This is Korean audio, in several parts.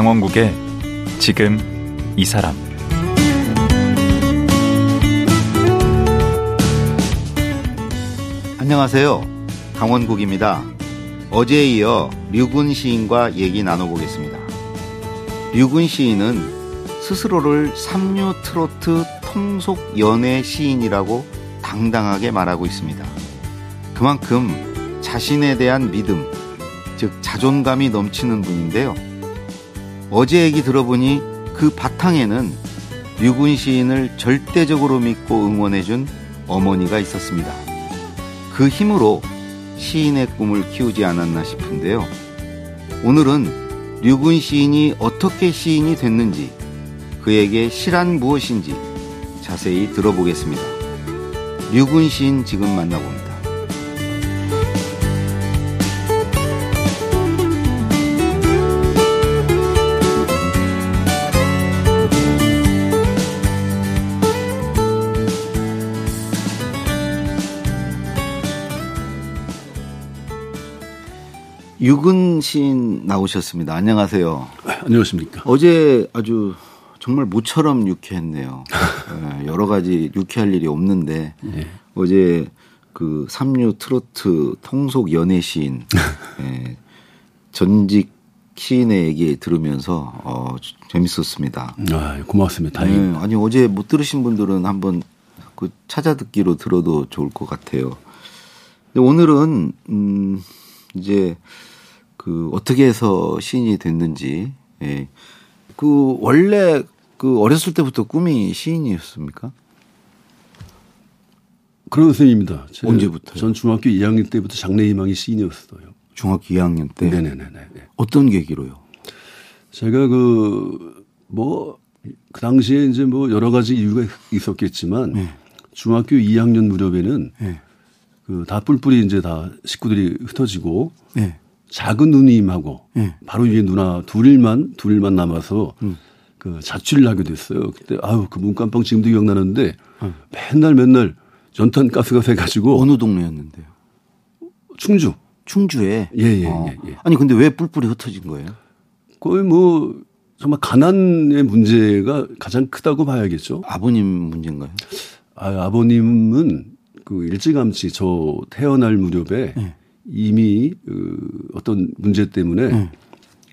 강원국의 지금 이 사람 안녕하세요. 강원국입니다. 어제에 이어 류군 시인과 얘기 나눠보겠습니다. 류군 시인은 스스로를 삼류 트로트 통속 연애 시인이라고 당당하게 말하고 있습니다. 그만큼 자신에 대한 믿음, 즉 자존감이 넘치는 분인데요. 어제 얘기 들어보니 그 바탕에는 류군 시인을 절대적으로 믿고 응원해준 어머니가 있었습니다. 그 힘으로 시인의 꿈을 키우지 않았나 싶은데요. 오늘은 류군 시인이 어떻게 시인이 됐는지, 그에게 시란 무엇인지 자세히 들어보겠습니다. 류군 시인 지금 만나봅니다. 유근 시인 나오셨습니다. 안녕하세요. 안녕하십니까. 어제 아주 정말 모처럼 유쾌했네요. 네, 여러 가지 유쾌할 일이 없는데 네. 어제 그 삼류 트로트 통속 연애 시인 네, 전직 시인의 얘기 들으면서 어, 재밌었습니다. 아, 고맙습니다. 다행입니다. 네, 아니 어제 못 들으신 분들은 한번 그 찾아 듣기로 들어도 좋을 것 같아요. 오늘은 음 이제 그 어떻게 해서 시인이 됐는지 예. 그 원래 그 어렸을 때부터 꿈이 시인이었습니까? 그런 셈입니다. 언제부터? 전 중학교 2학년 때부터 장래희망이 시인이었어요. 중학교 2학년 때? 네네네. 어떤 계기로요? 제가 그, 뭐, 그 당시에 이제 뭐 여러 가지 이유가 있었겠지만 네. 중학교 2학년 무렵에는 네. 그다 뿔뿔이 이제 다 식구들이 흩어지고 네. 작은 누님하고 네. 바로 위에 누나 둘만 둘만 남아서 음. 그 자취를 하게 됐어요. 그때 아유 그 문간방 지금도 기억나는데 음. 맨날 맨날 전탄 가스가 돼가지고 어느 동네였는데요? 충주. 충주에. 예예예. 예, 어. 예, 예. 아니 근데 왜 뿔뿔이 흩어진 거예요? 거의 뭐 정말 가난의 문제가 가장 크다고 봐야겠죠. 아버님 문제인가요? 아, 아버님은 그 일찌감치 저 태어날 무렵에 네. 이미 그 어떤 문제 때문에 네.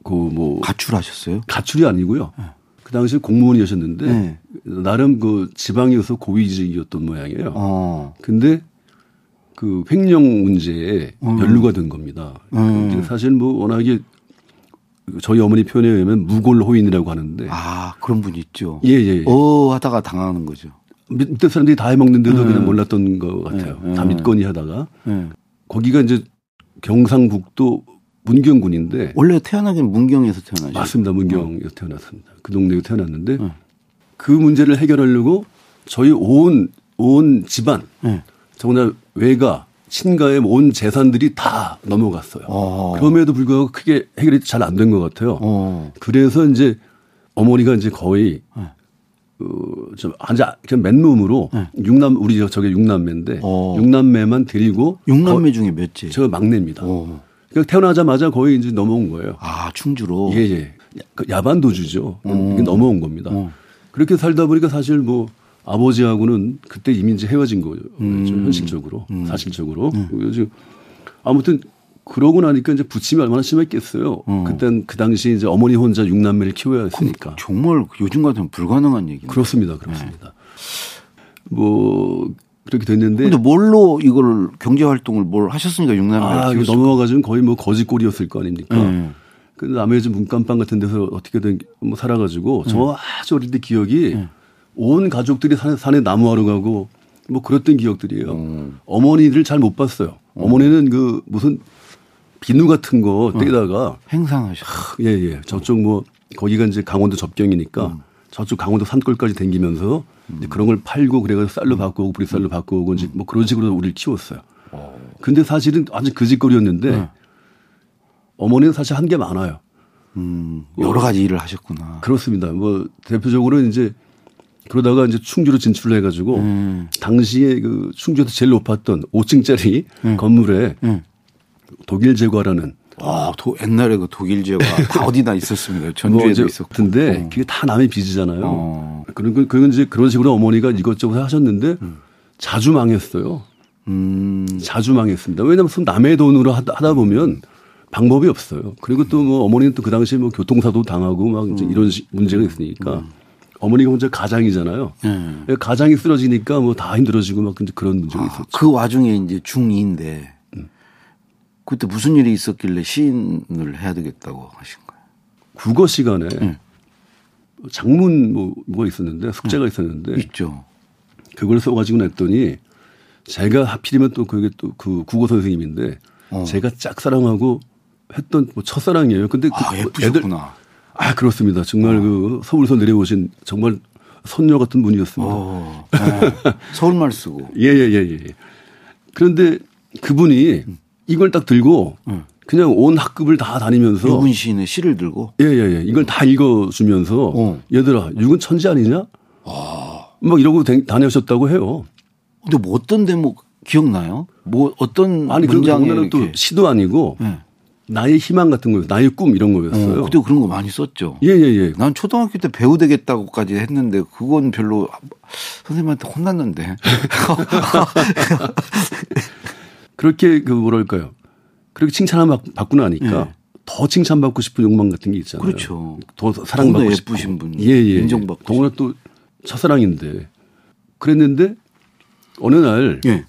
그뭐 가출하셨어요? 가출이 아니고요. 네. 그 당시 공무원이셨는데 네. 나름 그 지방이어서 고위직이었던 모양이에요. 어. 근데 그 횡령 문제에 음. 연루가 된 겁니다. 음. 사실 뭐 워낙에 저희 어머니 표현에 의하면 무골호인이라고 하는데 아 그런 분이 있죠. 예예. 예. 어 하다가 당하는 거죠. 밑에 사람들이 다 해먹는데도 네. 그냥 몰랐던 것 같아요. 네. 다 믿거니 하다가. 네. 거기가 이제 경상북도 문경군인데. 원래 태어나긴 문경에서 태어나죠. 맞습니다. 문경에서 태어났습니다. 그 동네에 태어났는데 그 문제를 해결하려고 저희 온, 온 집안, 정말 외가, 친가의 온 재산들이 다 넘어갔어요. 어. 그럼에도 불구하고 크게 해결이 잘 안 된 것 같아요. 어. 그래서 이제 어머니가 이제 거의 그 좀 앉아 그냥 맨몸으로 네. 육남 우리 저게 육남매인데 어. 육남매만 데리고 육남매 중에 몇째? 저 막내입니다. 어. 그러니까 태어나자마자 거의 이제 넘어온 거예요. 아 충주로. 예예. 예. 그 야반 도주죠. 어. 이게 넘어온 겁니다. 어. 그렇게 살다 보니까 사실 뭐 아버지하고는 그때 이미 이제 헤어진 거죠. 음. 현실적으로 음. 사실적으로. 음. 아무튼 그러고 나니까 이제 부침이 얼마나 심했겠어요. 어. 그땐 그 당시 이제 어머니 혼자 육남매를 키워야 했으니까. 정말 요즘 같으면 불가능한 얘기예요. 그렇습니다. 그렇습니다. 네. 뭐 그렇게 됐는데. 근데 뭘로 이걸 경제 활동을 뭘 하셨으니까 육남매 아, 이거 넘어가가지고 거의 뭐 거지꼴이었을 거 아닙니까. 네. 근데 남해 좀 문간방 같은 데서 어떻게든 뭐 살아가지고 네. 저 아주 어릴 때 기억이 네. 온 가족들이 산에, 산에 나무하러 가고 뭐 그랬던 기억들이에요. 음. 어머니들 잘못 봤어요. 음. 어머니는 그 무슨 비누 같은 거 어. 떼다가 행상하셔. 예, 예. 저쪽 뭐 거기가 이제 강원도 접경이니까 음. 저쪽 강원도 산골까지 댕기면서 음. 그런 걸 팔고 그래가지고 쌀로 음. 바꾸고 보리쌀로 바꾸고 이제 뭐 그런 식으로 우리를 키웠어요. 어. 근데 사실은 아주 그짓거리였는데 네. 어머니는 사실 한 게 많아요. 음, 여러 가지 일을 하셨구나. 그렇습니다. 뭐 대표적으로 이제 그러다가 이제 충주로 진출을 해가지고 음. 당시에 그 충주에서 제일 높았던 5층짜리 음. 건물에 독일 제과라는 와, 도, 옛날에 그 독일 제가 다 어디나 있었습니다. 전주에도 뭐 있었고. 근데 어. 그게 다 남의 빚이잖아요. 어. 그런 그건 이제 그런 식으로 어머니가 이것저것 하셨는데 음. 자주 망했어요. 음. 자주 망했습니다. 왜냐하면 남의 돈으로 하다 보면 방법이 없어요. 그리고 또 뭐 어머니는 또 그 당시에 뭐 교통사도 당하고 막 음. 이런 문제가 있으니까 음. 어머니가 혼자 가장이잖아요. 네. 가장이 쓰러지니까 뭐 다 힘들어지고 막 그런 문제가 아, 있었죠. 그 와중에 이제 중2인데 음. 그때 무슨 일이 있었길래 시인을 해야 되겠다고 하신 거예요? 국어 시간에 네. 장문 뭐 뭐가 있었는데 숙제가 네. 있었는데 있죠. 그걸 써가지고 냈더니 제가 하필이면 또 그게 또 그 국어 선생님인데 어. 제가 짝사랑하고 했던 뭐 첫사랑이에요. 근데 아, 그 예쁘셨구나. 애들 아 그렇습니다. 정말 어. 그 서울서 내려오신 정말 선녀 같은 분이었습니다. 어. 네. 서울말 쓰고. 예예예 예, 예, 예. 그런데 그분이 이걸 딱 들고 음. 그냥 온 학급을 다 다니면서 유근 시인의 시를 들고 예예 예 예, 이걸 다 읽어주면서 어. 얘들아 유근 천지 아니냐? 아. 막 이러고 다녀오셨다고 해요. 근데 뭐 어떤 대목 기억나요? 뭐 어떤 아니 문장에 또 시도 아니고 네. 나의 희망 같은 거, 나의 꿈 이런 거였어요. 어, 그때 그런 거 많이 썼죠. 예, 예, 예. 난 초등학교 때 배우 되겠다고까지 했는데 그건 별로 선생님한테 혼났는데. 그렇게 그 뭐랄까요. 그렇게 칭찬을 받고 나니까 예. 더 칭찬받고 싶은 욕망 같은 게 있잖아요. 그렇죠. 더 사랑받고 싶고. 예쁘신 분. 예, 예. 인정받고. 동훈아 또 첫사랑인데. 그랬는데 어느 날 예.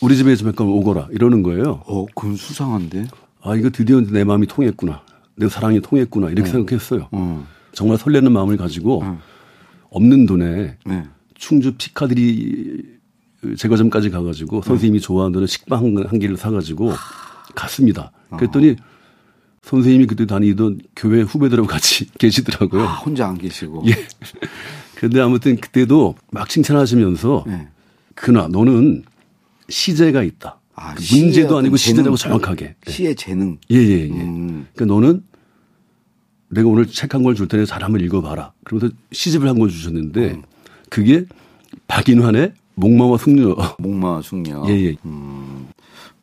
우리 집에 잠깐 오거라 이러는 거예요. 어, 그건 수상한데. 아 이거 드디어 내 마음이 통했구나. 내 사랑이 통했구나 이렇게 어. 생각했어요. 어. 정말 설레는 마음을 가지고 어. 없는 돈에 네. 충주 피카드리 제과점까지 가가지고 선생님이 좋아하는 식빵 한 개를 사가지고 갔습니다. 어. 그랬더니 선생님이 그때 다니던 교회 후배들하고 같이 계시더라고요. 아, 혼자 안 계시고. 예. 그런데 아무튼 그때도 막 칭찬하시면서 네. 그나 너는 시제가 있다. 아, 그 문제도 아니고 시제라고 정확하게. 네. 시의 재능. 예, 예, 예. 음. 그러니까 너는 내가 오늘 책한걸줄 테니 잘 한번 읽어봐라. 그러면서 시집을 한 권 주셨는데 음. 그게 박인환의 목마와 숙녀. 목마와 숙녀. 예, 예. 음.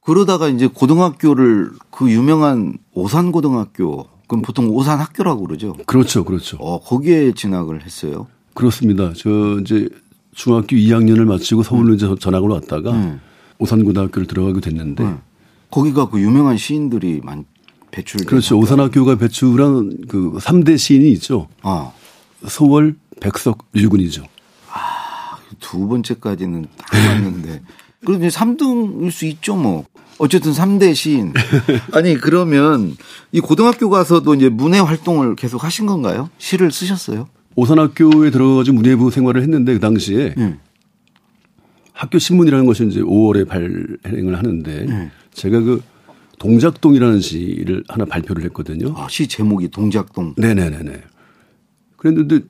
그러다가 이제 고등학교를 그 유명한 오산 고등학교 그럼 보통 오산 학교라고 그러죠. 그렇죠, 그렇죠. 어 거기에 진학을 했어요. 그렇습니다. 저 이제 중학교 2학년을 마치고 서울로 음. 이제 전학을 왔다가 음. 오산 고등학교를 들어가게 됐는데 음. 거기가 그 유명한 시인들이 많 배출 그렇죠. 오산 학교가 배출한 그 3대 시인이 있죠. 어. 소월, 백석, 류근이죠. 아, 두 번째까지는 다 맞는데. 그럼 이제 3등일 수 있죠, 뭐. 어쨌든 3대 시인. 아니, 그러면 이 고등학교 가서도 이제 문예 활동을 계속 하신 건가요? 시를 쓰셨어요? 오산학교에 들어가서 문예부 생활을 했는데 그 당시에 음. 학교 신문이라는 것이 이제 5월에 발행을 하는데 음. 제가 그 동작동이라는 시를 하나 발표를 했거든요. 아, 시 제목이 동작동. 네네네네. 그랬는데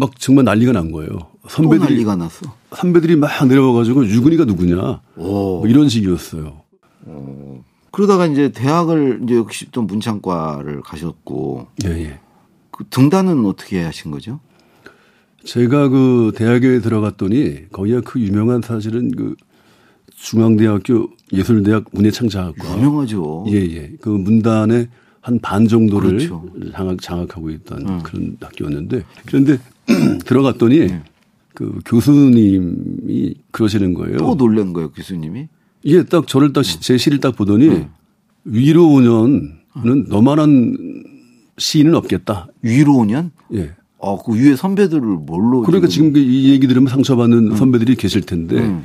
막 정말 난리가 난 거예요. 선배들이 난리가 났어. 선배들이 막 내려와가지고 유근이가 누구냐. 뭐 이런 식이었어요. 오. 그러다가 이제 대학을 이제 역시 또 문창과를 가셨고. 예, 예. 그 등단은 어떻게 하신 거죠? 제가 그 대학에 들어갔더니 거기가 그 유명한 사실은 그 중앙대학교 예술대학 문예창작학과 유명하죠. 예, 예. 그 문단의 한 반 정도를 그렇죠. 장악, 장악하고 있던 음. 그런 학교였는데 그런데 들어갔더니 음. 그 교수님이 그러시는 거예요. 또 놀란 거예요, 교수님이? 예, 딱 저를 딱 제 시를 딱 보더니 음. 위로 5년은 너만한 시인은 없겠다. 위로 5년? 예. 아, 그 위에 선배들을 뭘로. 그러니까 지금, 지금 이 얘기 들으면 상처받는 음. 선배들이 계실 텐데, 음.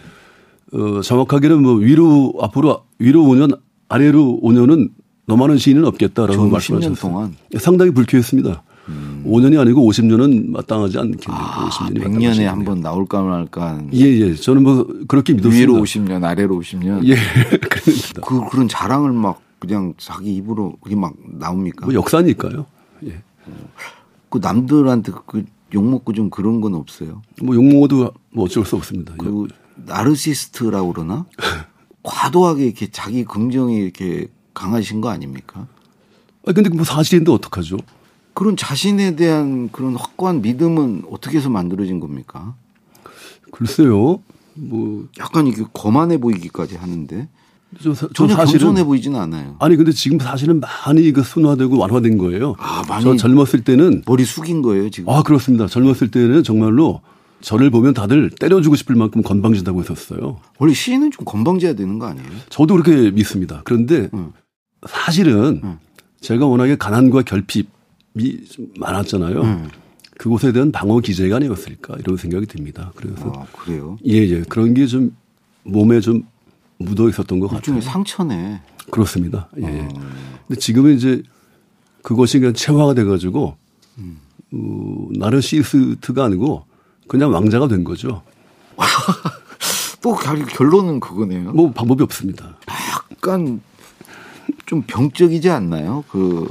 어, 정확하게는 뭐 위로, 앞으로 위로 5년, 아래로 5년은 너만한 시인은 없겠다라고 말씀하셨어요. 10년 동안. 상당히 불쾌했습니다. 음. 5년이 아니고 50년은 마땅하지 않겠네요. 아, 50년이 100년에 한 번 나올까 말까. 예, 예. 저는 뭐 그렇게 믿었습니다. 위로 50년, 아래로 50년. 예. 그, 그런 자랑을 막 그냥 자기 입으로 그게 막 나옵니까? 뭐 역사니까요. 예. 그 남들한테 그 욕먹고 좀 그런 건 없어요. 뭐 욕먹어도 뭐 어쩔 수 없습니다. 그 나르시스트라고 그러나? 과도하게 이렇게 자기 긍정이 이렇게 강하신 거 아닙니까? 아 근데 뭐 사실인데 어떡하죠? 그런 자신에 대한 그런 확고한 믿음은 어떻게 해서 만들어진 겁니까? 글쎄요. 뭐 약간 이게 거만해 보이기까지 하는데 저, 저 전혀 사실은, 겸손해 보이지는 않아요. 아니 근데 지금 사실은 많이 그 순화되고 완화된 거예요. 아 많이. 저 젊었을 때는 머리 숙인 거예요 지금. 아 그렇습니다. 젊었을 때는 정말로 저를 보면 다들 때려주고 싶을 만큼 건방지다고 했었어요. 원래 시인은 좀 건방져야 되는 거 아니에요? 저도 그렇게 믿습니다. 그런데 응. 사실은 응. 제가 워낙에 가난과 결핍이 좀 많았잖아요. 응. 그곳에 대한 방어 기제가 아니었을까 이런 생각이 듭니다. 그래서 아, 그래요? 예, 예. 그런 게 좀 몸에 좀 묻어 있었던 것 같아요. 상처네. 그렇습니다. 예. 어. 근데 지금은 이제 그것이 그냥 체화가 돼 가지고 음. 어, 나르시스트가 아니고 그냥 왕자가 된 거죠. 또 결론은 그거네요. 뭐 방법이 없습니다. 약간 좀 병적이지 않나요? 그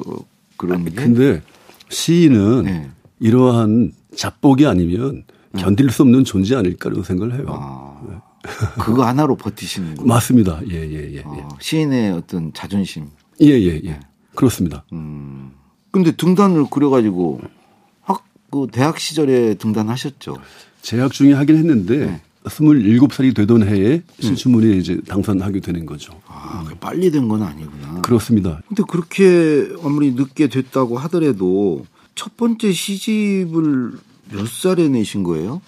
그런 게. 근데 시인은 네. 이러한 잡복이 아니면 네. 견딜 수 없는 존재 아닐까 는 생각을 해요. 아, 네. 그거 하나로 버티시는 거예요. 맞습니다. 예, 예, 예, 아, 예. 시인의 어떤 자존심. 예, 예, 예. 그렇습니다. 음. 근데 등단을 그려가지고 학, 그 대학 시절에 등단하셨죠? 재학 중에 하긴 했는데 네. 27살이 되던 해에 신춘문예 음. 이제 당선하게 되는 거죠. 아, 빨리 된 건 아니구나. 그렇습니다. 근데 그렇게 아무리 늦게 됐다고 하더라도 첫 번째 시집을 몇 살에 내신 거예요?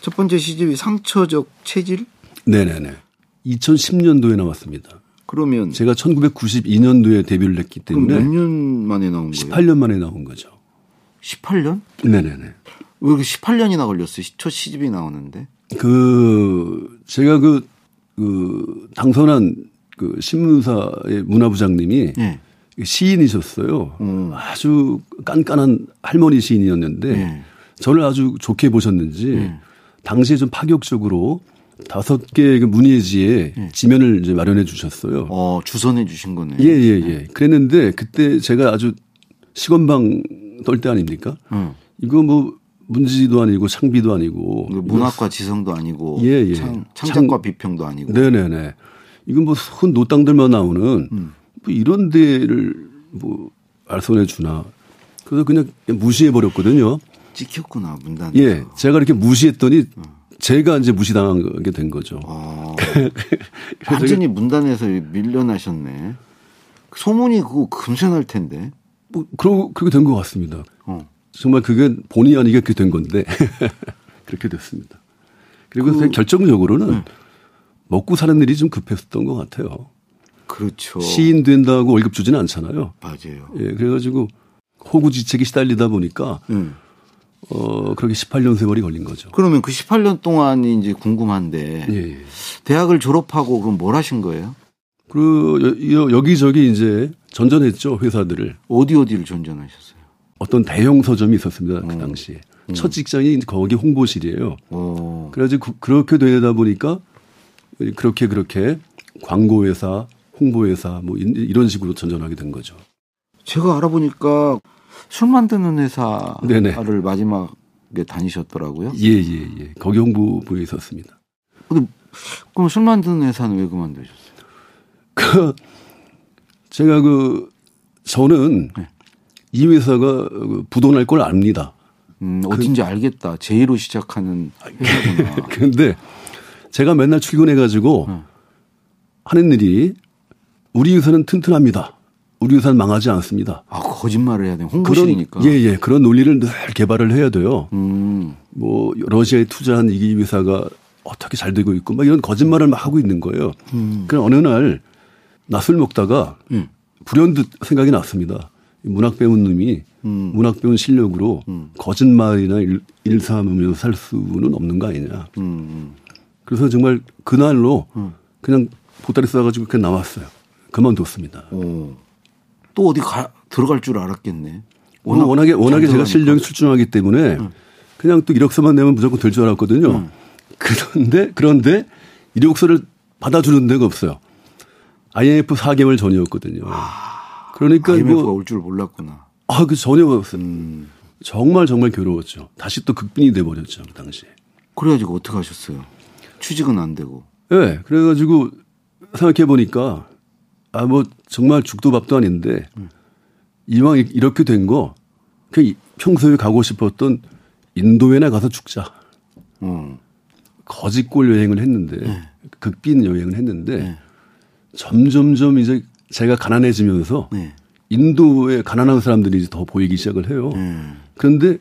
첫 번째 시집이 상처적 체질? 네네네. 2010년도에 나왔습니다. 그러면 제가 1992년도에 데뷔를 했기 때문에 몇 년 만에 나온 거예요? 18년 만에 나온 거죠. 18년? 네네네. 왜 18년이나 걸렸어요? 첫 시집이 나오는데? 그 제가 그, 그 당선한 그 신문사의 문화부장님이 네. 시인이셨어요. 음. 아주 깐깐한 할머니 시인이었는데 네. 저를 아주 좋게 보셨는지 네. 당시에 좀 파격적으로 다섯 개의 그 문예지에 네. 지면을 이제 마련해 주셨어요. 어, 주선해 주신 거네요. 예, 예, 예. 그랬는데 그때 제가 아주 시건방 떨 때 아닙니까? 음. 이거 뭐 문지도 아니고 창비도 아니고 문학과 지성도 아니고 예, 예. 창, 작과 창, 비평도 아니고 네네네 이건 뭐큰 노땅들만 나오는 음. 뭐 이런 데를 뭐 알선해 주나 그래서 그냥 무시해 버렸거든요. 찍혔구나 문단. 예, 제가 이렇게 무시했더니 음. 제가 이제 무시당하게 된 거죠. 아, 완전히 문단에서 밀려나셨네. 소문이 그거 금세 날 텐데. 뭐 그러 그렇게 된 것 같습니다. 어. 정말 그게 본의 아니게 그렇게 된 건데 그렇게 됐습니다. 그리고 그, 결정적으로는 네. 먹고 사는 일이 좀 급했었던 것 같아요. 그렇죠. 시인 된다고 월급 주지는 않잖아요. 맞아요. 예, 그래가지고 호구지책이 시달리다 보니까 음. 어 그렇게 18년 세월이 걸린 거죠. 그러면 그 18년 동안이 이제 궁금한데 예, 예. 대학을 졸업하고 그럼 뭘 하신 거예요? 그 여기저기 이제 전전했죠 회사들을 어디 어디를 전전하셨어요? 어떤 대형 서점이 있었습니다. 그 음. 당시에. 음. 첫 직장이 거기 홍보실이에요. 오. 그래가지고 그, 렇게 되다 보니까 그렇게 그렇게 광고회사, 홍보회사 뭐 이런 식으로 전전하게 된 거죠. 제가 알아보니까 술 만드는 회사를 네네. 마지막에 다니셨더라고요. 예, 예, 예. 거기 홍보부에 있었습니다. 근데 그럼 술 만드는 회사는 왜 그만두셨어요? 그 제가 그 저는 네. 이 회사가 부도날 걸 압니다. 음, 어딘지 그, 알겠다. 제이로 시작하는 회사구나. 근데 제가 맨날 출근해 가지고 어. 하는 일이 우리 회사는 튼튼합니다. 우리 회사는 망하지 않습니다. 아, 거짓말을 해야 돼요. 홍보실이니까. 그런, 예, 예. 그런 논리를 늘 개발을 해야 돼요. 음. 뭐, 러시아에 투자한 이 회사가 어떻게 잘 되고 있고 막 이런 거짓말을 막 하고 있는 거예요. 음. 그럼 어느 날 낮술 먹다가 음. 불현듯 생각이 났습니다. 문학 배운 놈이 음. 문학 배운 실력으로 음. 거짓말이나 일, 일삼으면서 살 수는 없는 거 아니냐. 음. 음. 그래서 정말 그날로 음. 그냥 보따리 싸가지고 그냥 나왔어요. 그만뒀습니다. 오. 또 어디 가, 들어갈 줄 알았겠네. 워낙 워낙에 워낙에 제가 실력이 출중하기 때문에 음. 그냥 또 이력서만 내면 무조건 될 줄 알았거든요. 그런데 그런데 이력서를 받아주는 데가 없어요. IMF 4개월 전이었거든요. 아. 그러니까 IMF가 뭐, 올줄 몰랐구나. 아, 그 전혀 없어요. 음. 정말 정말 괴로웠죠. 다시 또 극빈이 돼 버렸죠, 그 당시에. 그래가지고 어떻게 하셨어요? 취직은 안 되고. 예, 네, 그래가지고 생각해 보니까 아, 뭐 정말 죽도 밥도 아닌데 음. 이왕 이렇게 된 거, 그 평소에 가고 싶었던 인도에나 가서 죽자. 음. 거짓골 여행을 했는데 네. 극빈 여행을 했는데 네. 점점점 이제 제가 가난해지면서 네. 인도의 가난한 사람들이 더 보이기 시작을 해요. 음. 그런데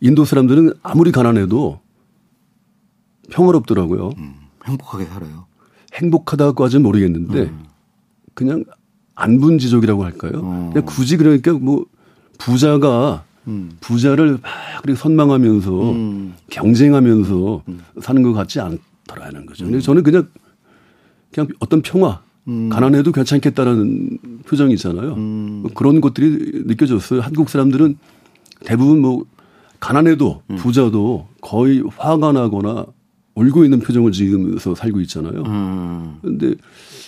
인도 사람들은 아무리 가난해도 평화롭더라고요. 음, 행복하게 살아요. 행복하다고 하지는 모르겠는데 음. 그냥 안분지족이라고 할까요? 어. 그냥 굳이 그러니까 뭐 부자가 음. 부자를 막 그렇게 선망하면서 음. 경쟁하면서 음. 사는 것 같지 않더라는 거죠. 근데 저는 그냥 그냥 어떤 평화, 음. 가난해도 괜찮겠다라는 표정이 있잖아요. 음. 그런 것들이 느껴졌어요. 한국 사람들은 대부분 뭐 가난해도 음. 부자도 거의 화가 나거나 울고 있는 표정을 지으면서 살고 있잖아요. 그런데 음.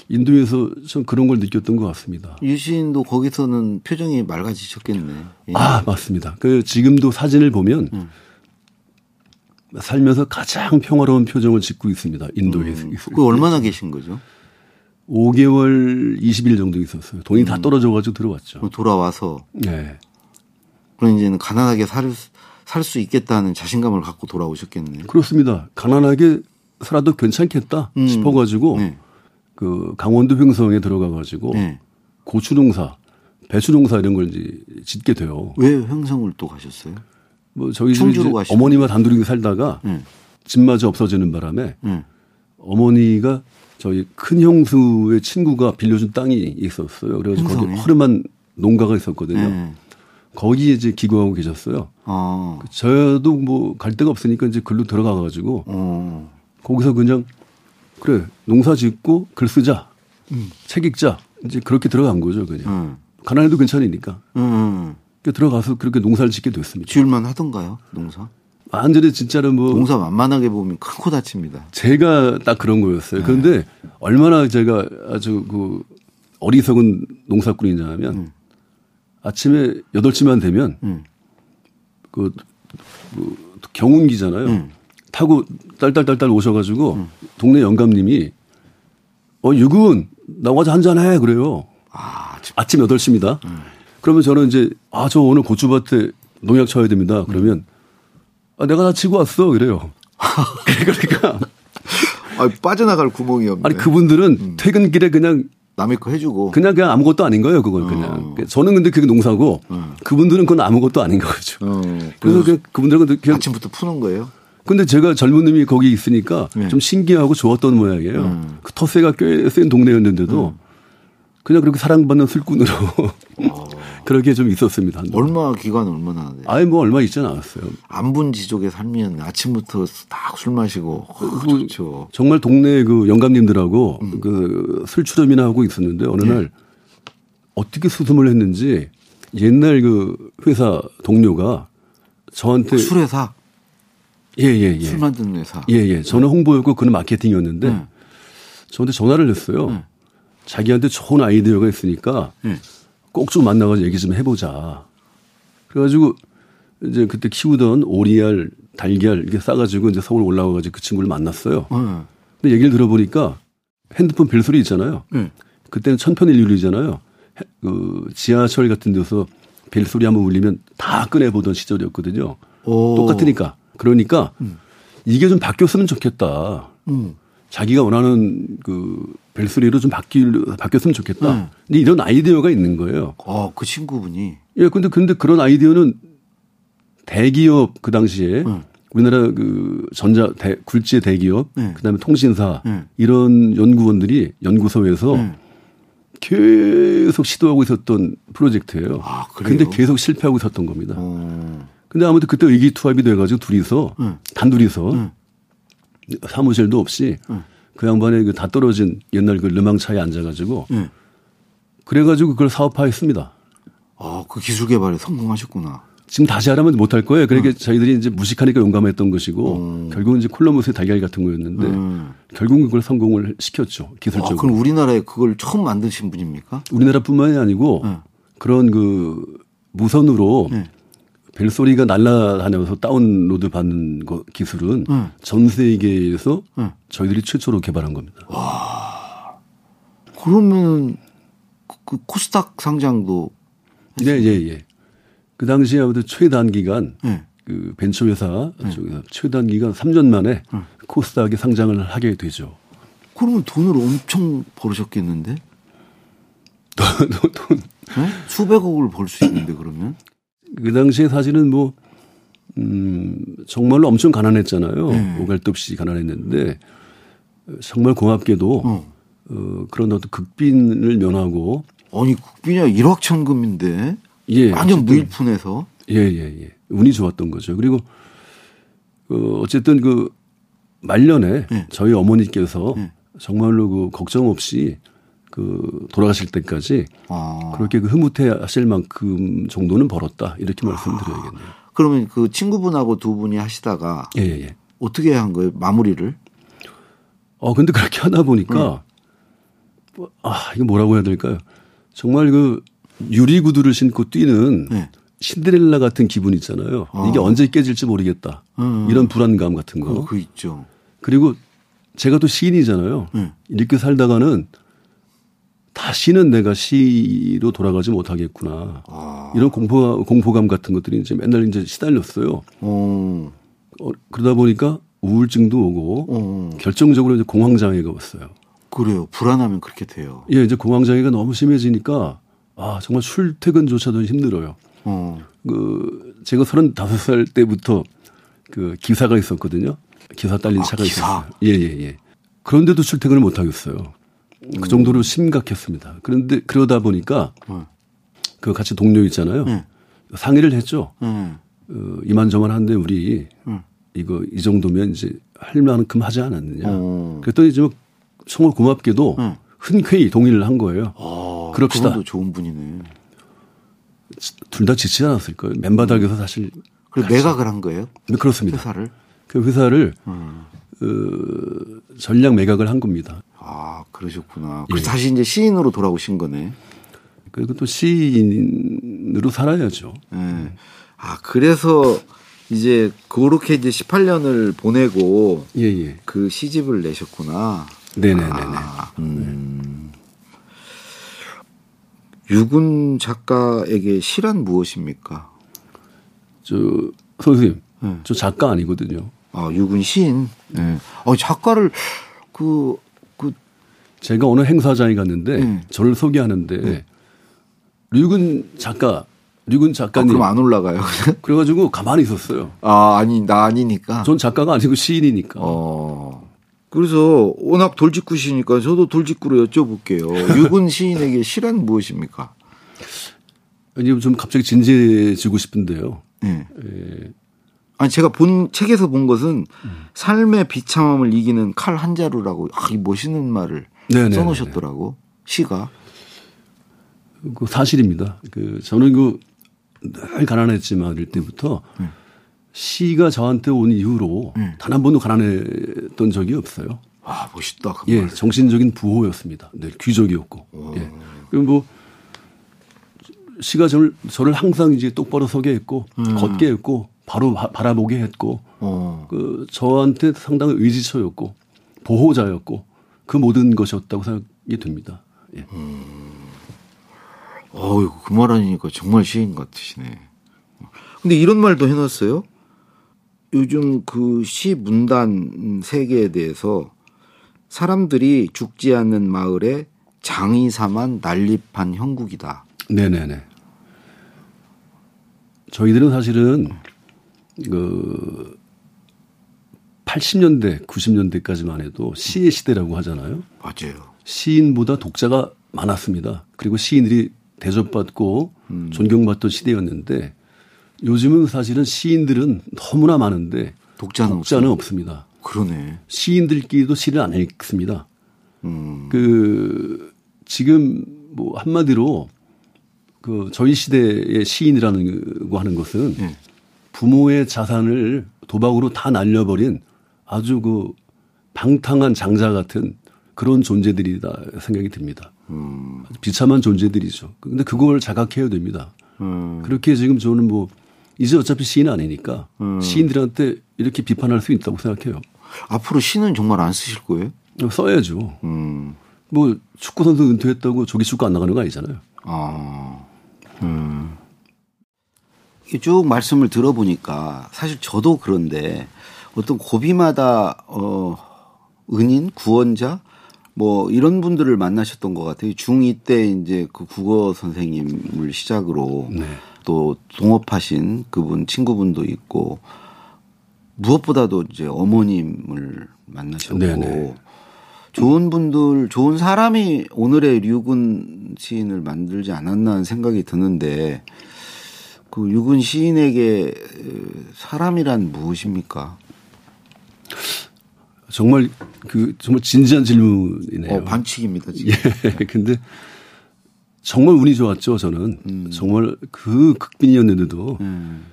인도에서 좀 그런 걸 느꼈던 것 같습니다. 유시인도 거기서는 표정이 맑아지셨겠네. 예. 아 맞습니다. 그 지금도 사진을 보면 음. 살면서 가장 평화로운 표정을 짓고 있습니다. 인도에서. 음. 그 얼마나 계신 거죠? 5개월 20일 정도 있었어요. 돈이 음. 다 떨어져가지고 들어왔죠. 돌아와서. 네. 그럼 이제는 가난하게 살, 살 수 있겠다는 자신감을 갖고 돌아오셨겠네요. 그렇습니다. 가난하게 살아도 괜찮겠다 음. 싶어가지고 네. 그 강원도 횡성에 들어가가지고 네. 고추농사, 배추농사 이런 걸 이제 짓게 돼요. 왜 횡성을 또 가셨어요? 뭐 저희 집이 어머니와 단둘이 살다가 네. 집마저 없어지는 바람에 네. 어머니가 저희 큰 형수의 친구가 빌려준 땅이 있었어요. 그래가지고 거기 허름한 농가가 있었거든요. 네. 거기에 이제 기고하고 계셨어요. 아. 저도 뭐 갈 데가 없으니까 이제 글로 들어가가지고 어. 거기서 그냥 그래 농사 짓고 글 쓰자, 음. 책 읽자 이제 그렇게 들어간 거죠 그냥. 음. 가난해도 괜찮으니까. 음. 들어가서 그렇게 농사를 짓게 됐습니다. 지을만 하던가요 농사? 완전히 진짜로 뭐 농사 만만하게 보면 큰 코 다칩니다. 제가 딱 그런 거였어요. 네. 그런데 얼마나 제가 아주 그 어리석은 농사꾼이냐면 음. 아침에 8시만 되면 음. 그, 그 경운기잖아요. 음. 타고 딸딸딸딸 오셔가지고 음. 동네 영감님이 어 유군 나와서 한잔해 그래요. 아, 아침 8시입니다. 음. 그러면 저는 이제 아 저 오늘 고추밭에 농약 쳐야 됩니다. 그러면 아, 내가 다 치고 왔어. 그래요. 그러니까. 아, 빠져나갈 구멍이 없네. 아니, 그분들은 음. 퇴근길에 그냥 남의 거 해주고. 그냥 그냥 아무것도 아닌 거예요, 그건 그냥. 어. 저는 근데 그게 농사고, 어. 그분들은 그건 아무것도 아닌 거죠. 어. 그래서 그냥 그분들은 그냥. 아침부터 푸는 거예요? 근데 제가 젊은 놈이 거기 있으니까 네. 좀 신기하고 좋았던 모양이에요. 음. 그 텃세가 꽤 센 동네였는데도 음. 그냥 그렇게 사랑받는 술꾼으로 어. 그렇게 좀 있었습니다. 얼마 기간 얼마나? 돼? 아예 뭐 얼마 있지는 않았어요. 안분 지족에 살면 아침부터 딱 술 마시고 어, 좋죠. 정말 동네 그 영감님들하고 음. 그술 추렴이나 하고 있었는데 어느 네. 날 어떻게 수습을 했는지 옛날 그 회사 동료가 저한테 그 술회사 예예예 예, 예. 술 만드는 회사 예예 예. 저는 홍보였고 그는 마케팅이었는데 네. 저한테 전화를 했어요. 네. 자기한테 좋은 아이디어가 있으니까 네. 꼭좀 만나가지고 얘기 좀 해보자. 그래가지고 이제 그때 키우던 오리알, 달걀 이렇게 싸가지고 이제 서울 올라와가지고 그 친구를 만났어요. 음. 근데 얘기를 들어보니까 핸드폰 벨소리 있잖아요. 음. 그때는 천편일률이잖아요. 그 지하철 같은 데서 벨소리 한번 울리면 다 꺼내보던 시절이었거든요. 오. 똑같으니까. 그러니까 음. 이게 좀 바뀌었으면 좋겠다. 음. 자기가 원하는 그 벨소리로 좀 바뀔, 바뀌었으면 좋겠다. 음. 근데 이런 아이디어가 있는 거예요. 어, 그 친구분이. 예, 근데, 근데 그런 아이디어는 대기업 그 당시에 음. 우리나라 그 전자 대, 굴지의 대기업, 음. 그다음에 통신사 이런 연구원들이 연구소에서 계속 시도하고 있었던 프로젝트예요. 아, 그래요? 근데 계속 실패하고 있었던 겁니다. 어. 근데 아무튼 그때 의기투합이 돼가지고 둘이서 단둘이서 사무실도 없이 응. 그 양반의 그 다 떨어진 옛날 그 르망차에 앉아가지고 응. 그래가지고 그걸 사업화했습니다. 아, 그 기술 개발에 성공하셨구나. 지금 다시 하라면 못할 거예요. 그러니까 응. 저희들이 이제 무식하니까 용감했던 것이고 음. 결국은 이제 콜럼버스의 달걀 같은 거였는데 음. 결국은 그걸 성공을 시켰죠. 기술적으로. 아, 그럼 우리나라에 그걸 처음 만드신 분입니까? 우리나라뿐만이 아니고 그런 그 무선으로 벨소리가 날아다녀서 다운로드 받는 거 기술은 응. 전 세계에서 응. 저희들이 최초로 개발한 겁니다. 와. 그러면 그 코스닥 상장도 네, 예, 예. 그 당시에 아무튼 최단 기간 네. 그 벤처 회사 네. 최단 기간 3년 만에 코스닥에 상장을 하게 되죠. 그러면 돈을 엄청 벌으셨겠는데? 돈, 네? 수백억을 벌 수 있는데 그러면? 그 당시에 사실은 뭐, 음, 정말로 엄청 가난했잖아요. 네. 오갈도 없이 가난했는데, 정말 고맙게도, 어. 어, 그런 어떤 극빈을 면하고. 아니, 극빈이 1억천금인데? 예. 완전 무일푼에서? 예, 예, 예. 운이 좋았던 거죠. 그리고, 어, 어쨌든 그, 말년에 네. 저희 어머니께서 네. 정말로 그 걱정 없이 그 돌아가실 때까지 아. 그렇게 그 흐뭇해 하실 만큼 정도는 벌었다 이렇게 말씀드려야겠네요. 아. 그러면 그 친구분하고 두 분이 하시다가 예, 예. 예. 어떻게 한 거예요? 마무리를? 어 근데 그렇게 하다 보니까 네. 아 이거 뭐라고 해야 될까요? 정말 그 유리 구두를 신고 뛰는 네. 신데렐라 같은 기분 있잖아요. 아. 이게 언제 깨질지 모르겠다. 음. 이런 불안감 같은 거. 그, 그 있죠. 그리고 제가 또 시인이잖아요. 네. 이렇게 살다가는 다시는 내가 시로 돌아가지 못하겠구나. 아. 이런 공포, 공포감 같은 것들이 이제 맨날 이제 시달렸어요. 어. 어 그러다 보니까 우울증도 오고 어. 결정적으로 이제 공황장애가 왔어요. 그래요. 불안하면 그렇게 돼요. 예, 이제 공황장애가 너무 심해지니까 아, 정말 출퇴근조차도 힘들어요. 어. 그, 제가 35살 때부터 그 기사가 있었거든요. 기사 딸린 아, 차가 기사. 있었어요. 예, 예, 예. 그런데도 출퇴근을 못 하겠어요. 그 정도로 심각했습니다. 그런데 그러다 보니까 음. 그 같이 동료 있잖아요. 음. 상의를 했죠. 음. 어, 이만저만 한데 우리 이거 이 정도면 이제 할 만큼 하지 않았느냐. 어. 그랬더니 이제 정말 고맙게도 흔쾌히 동의를 한 거예요. 아, 그럽시다. 그분도 좋은 분이네. 둘 다 지치지 않았을 거예요. 맨바닥에서 사실. 그래 매각을 한 거예요? 네, 그렇습니다. 회사를. 그 회사를 음. 어, 전략 매각을 한 겁니다. 아 그러셨구나. 그래서 예. 다시 이제 시인으로 돌아오신 거네. 그리고 또 시인으로 살아야죠. 네. 아 그래서 이제 그렇게 이제 18년을 보내고 예, 예. 그 시집을 내셨구나. 네네네네. 아, 음. 유군 작가에게 시란 무엇입니까? 저 선생님, 네. 저 작가 아니거든요. 아 유군 시인. 네. 어 작가를 그, 그. 제가 어느 행사장에 갔는데 네. 저를 소개하는데 네. 류근 작가, 류근 작가님. 아, 그럼 안 올라가요. 그래가지고 가만히 있었어요. 아 아니 나 아니니까. 전 작가가 아니고 시인이니까. 어. 그래서 워낙 돌직구시니까 저도 돌직구로 여쭤볼게요. 유근 시인에게 시란 무엇입니까? 아니 좀 갑자기 진지해지고 싶은데요. 네. 예. 아니 제가 본 책에서 본 것은 음. 삶의 비참함을 이기는 칼 한 자루라고 아, 이 멋있는 말을 네네네네. 써놓으셨더라고 시가. 그 사실입니다. 그 저는 그 늘 가난했지만 어릴 때부터 네. 시가 저한테 온 이후로 네. 단한 번도 가난했던 적이 없어요. 아 멋있다. 그 예, 정신적인 부호였습니다. 네, 귀족이었고. 오. 예. 그럼 뭐 시가 저를 저를 항상 이제 똑바로 서게 했고 음. 걷게 했고 바로 바, 라보게 했고 어. 그 저한테 상당히 의지처였고 보호자였고 그 모든 것이었다고 생각이 됩니다. 예. 음. 어유 그말 하니까 정말 시인 같으시네. 근데 이런 말도 해놨어요. 요즘 그 시 문단 세계에 대해서 사람들이 죽지 않는 마을에 장이사만 난립한 형국이다. 네네네. 저희들은 사실은 그 80년대, 90년대까지만 해도 시의 시대라고 하잖아요. 맞아요. 시인보다 독자가 많았습니다. 그리고 시인들이 대접받고 음. 존경받던 시대였는데 요즘은 사실은 시인들은 너무나 많은데 독자는, 독자는 없습니다. 그러네. 시인들끼리도 시를 안 읽습니다. 음. 그 지금 뭐 한마디로 그 저희 시대의 시인이라는 거 하는 것은 네. 부모의 자산을 도박으로 다 날려버린 아주 그 방탕한 장자 같은 그런 존재들이다 생각이 듭니다. 음. 비참한 존재들이죠. 근데 그걸 자각해야 됩니다. 음. 그렇게 지금 저는 뭐 이제 어차피 시인 아니니까 음. 시인들한테 이렇게 비판할 수 있다고 생각해요. 앞으로 시는 정말 안 쓰실 거예요? 써야죠. 음. 뭐 축구 선수 은퇴했다고 조기 축구 안 나가는 거 아니잖아요. 아. 음. 쭉 말씀을 들어보니까 사실 저도 그런데 어떤 고비마다 어 은인 구원자 뭐 이런 분들을 만나셨던 것 같아요. 중2 때 이제 그 국어 선생님을 시작으로 네. 또 동업하신 그분 친구분도 있고 무엇보다도 이제 어머님을 만나셨고 네네. 좋은 분들, 좋은 사람이 오늘의 류군 시인을 만들지 않았나 하는 생각이 드는데 그 류군 시인에게 사람이란 무엇입니까? 정말 그 정말 진지한 질문이네요. 어, 반칙입니다 지금. 예. 근데 정말 운이 좋았죠. 저는 음. 정말 그 극빈이었는데도 음.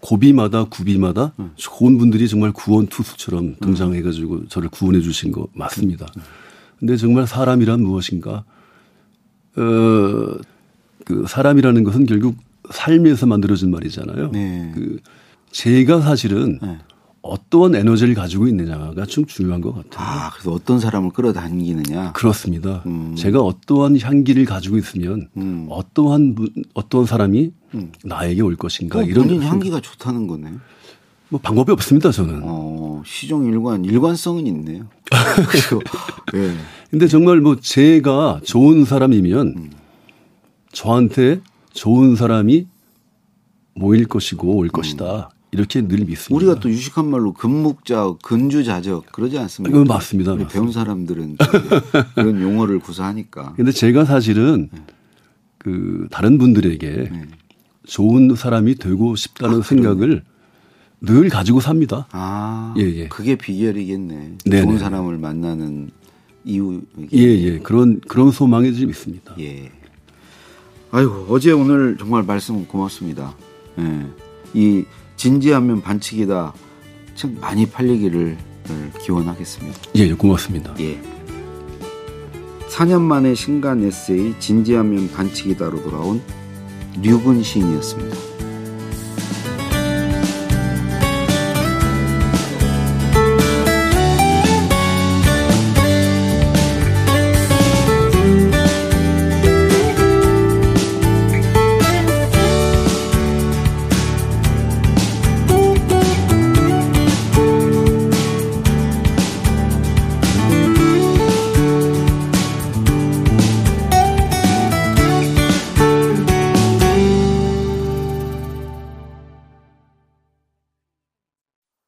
고비마다 구비마다 좋은 분들이 정말 구원 투수처럼 등장해가지고 저를 구원해 주신 거 맞습니다. 근데 정말 사람이란 무엇인가? 어, 그 사람이라는 것은 결국 삶에서 만들어진 말이잖아요. 네. 그 제가 사실은 네. 어떠한 에너지를 가지고 있느냐가 좀 중요한 것 같아요. 아, 그래서 어떤 사람을 끌어당기느냐. 그렇습니다. 음. 제가 어떠한 향기를 가지고 있으면 음. 어떠한 분, 어떠한 사람이 나에게 올 것인가 그 이런 향기가 좋다는 거네. 뭐 방법이 없습니다 저는. 어, 시종 일관, 일관성은 있네요. 그리고, 예. 근데 정말 뭐 제가 좋은 사람이면 음. 저한테 좋은 사람이 모일 것이고 올 것이다 이렇게 늘 믿습니다. 음. 우리가 또 유식한 말로 금묵자, 근주자적 그러지 않습니까? 그건 맞습니다. 맞습니다. 배운 사람들은 그런 용어를 구사하니까. 근데 제가 사실은 그 다른 분들에게 네. 좋은 사람이 되고 싶다는 생각을 늘 가지고 삽니다. 아, 예, 예. 그게 비결이겠네. 네네. 좋은 사람을 만나는 이유. 예, 예. 그런, 그런 소망이 좀 있습니다. 예. 아이고, 어제 오늘 정말 말씀 고맙습니다. 예. 이 진지하면 반칙이다. 참 많이 팔리기를 기원하겠습니다. 예, 예, 고맙습니다. 예. 4년 만에 신간 에세이 진지하면 반칙이다로 돌아온 류근 시인이었습니다.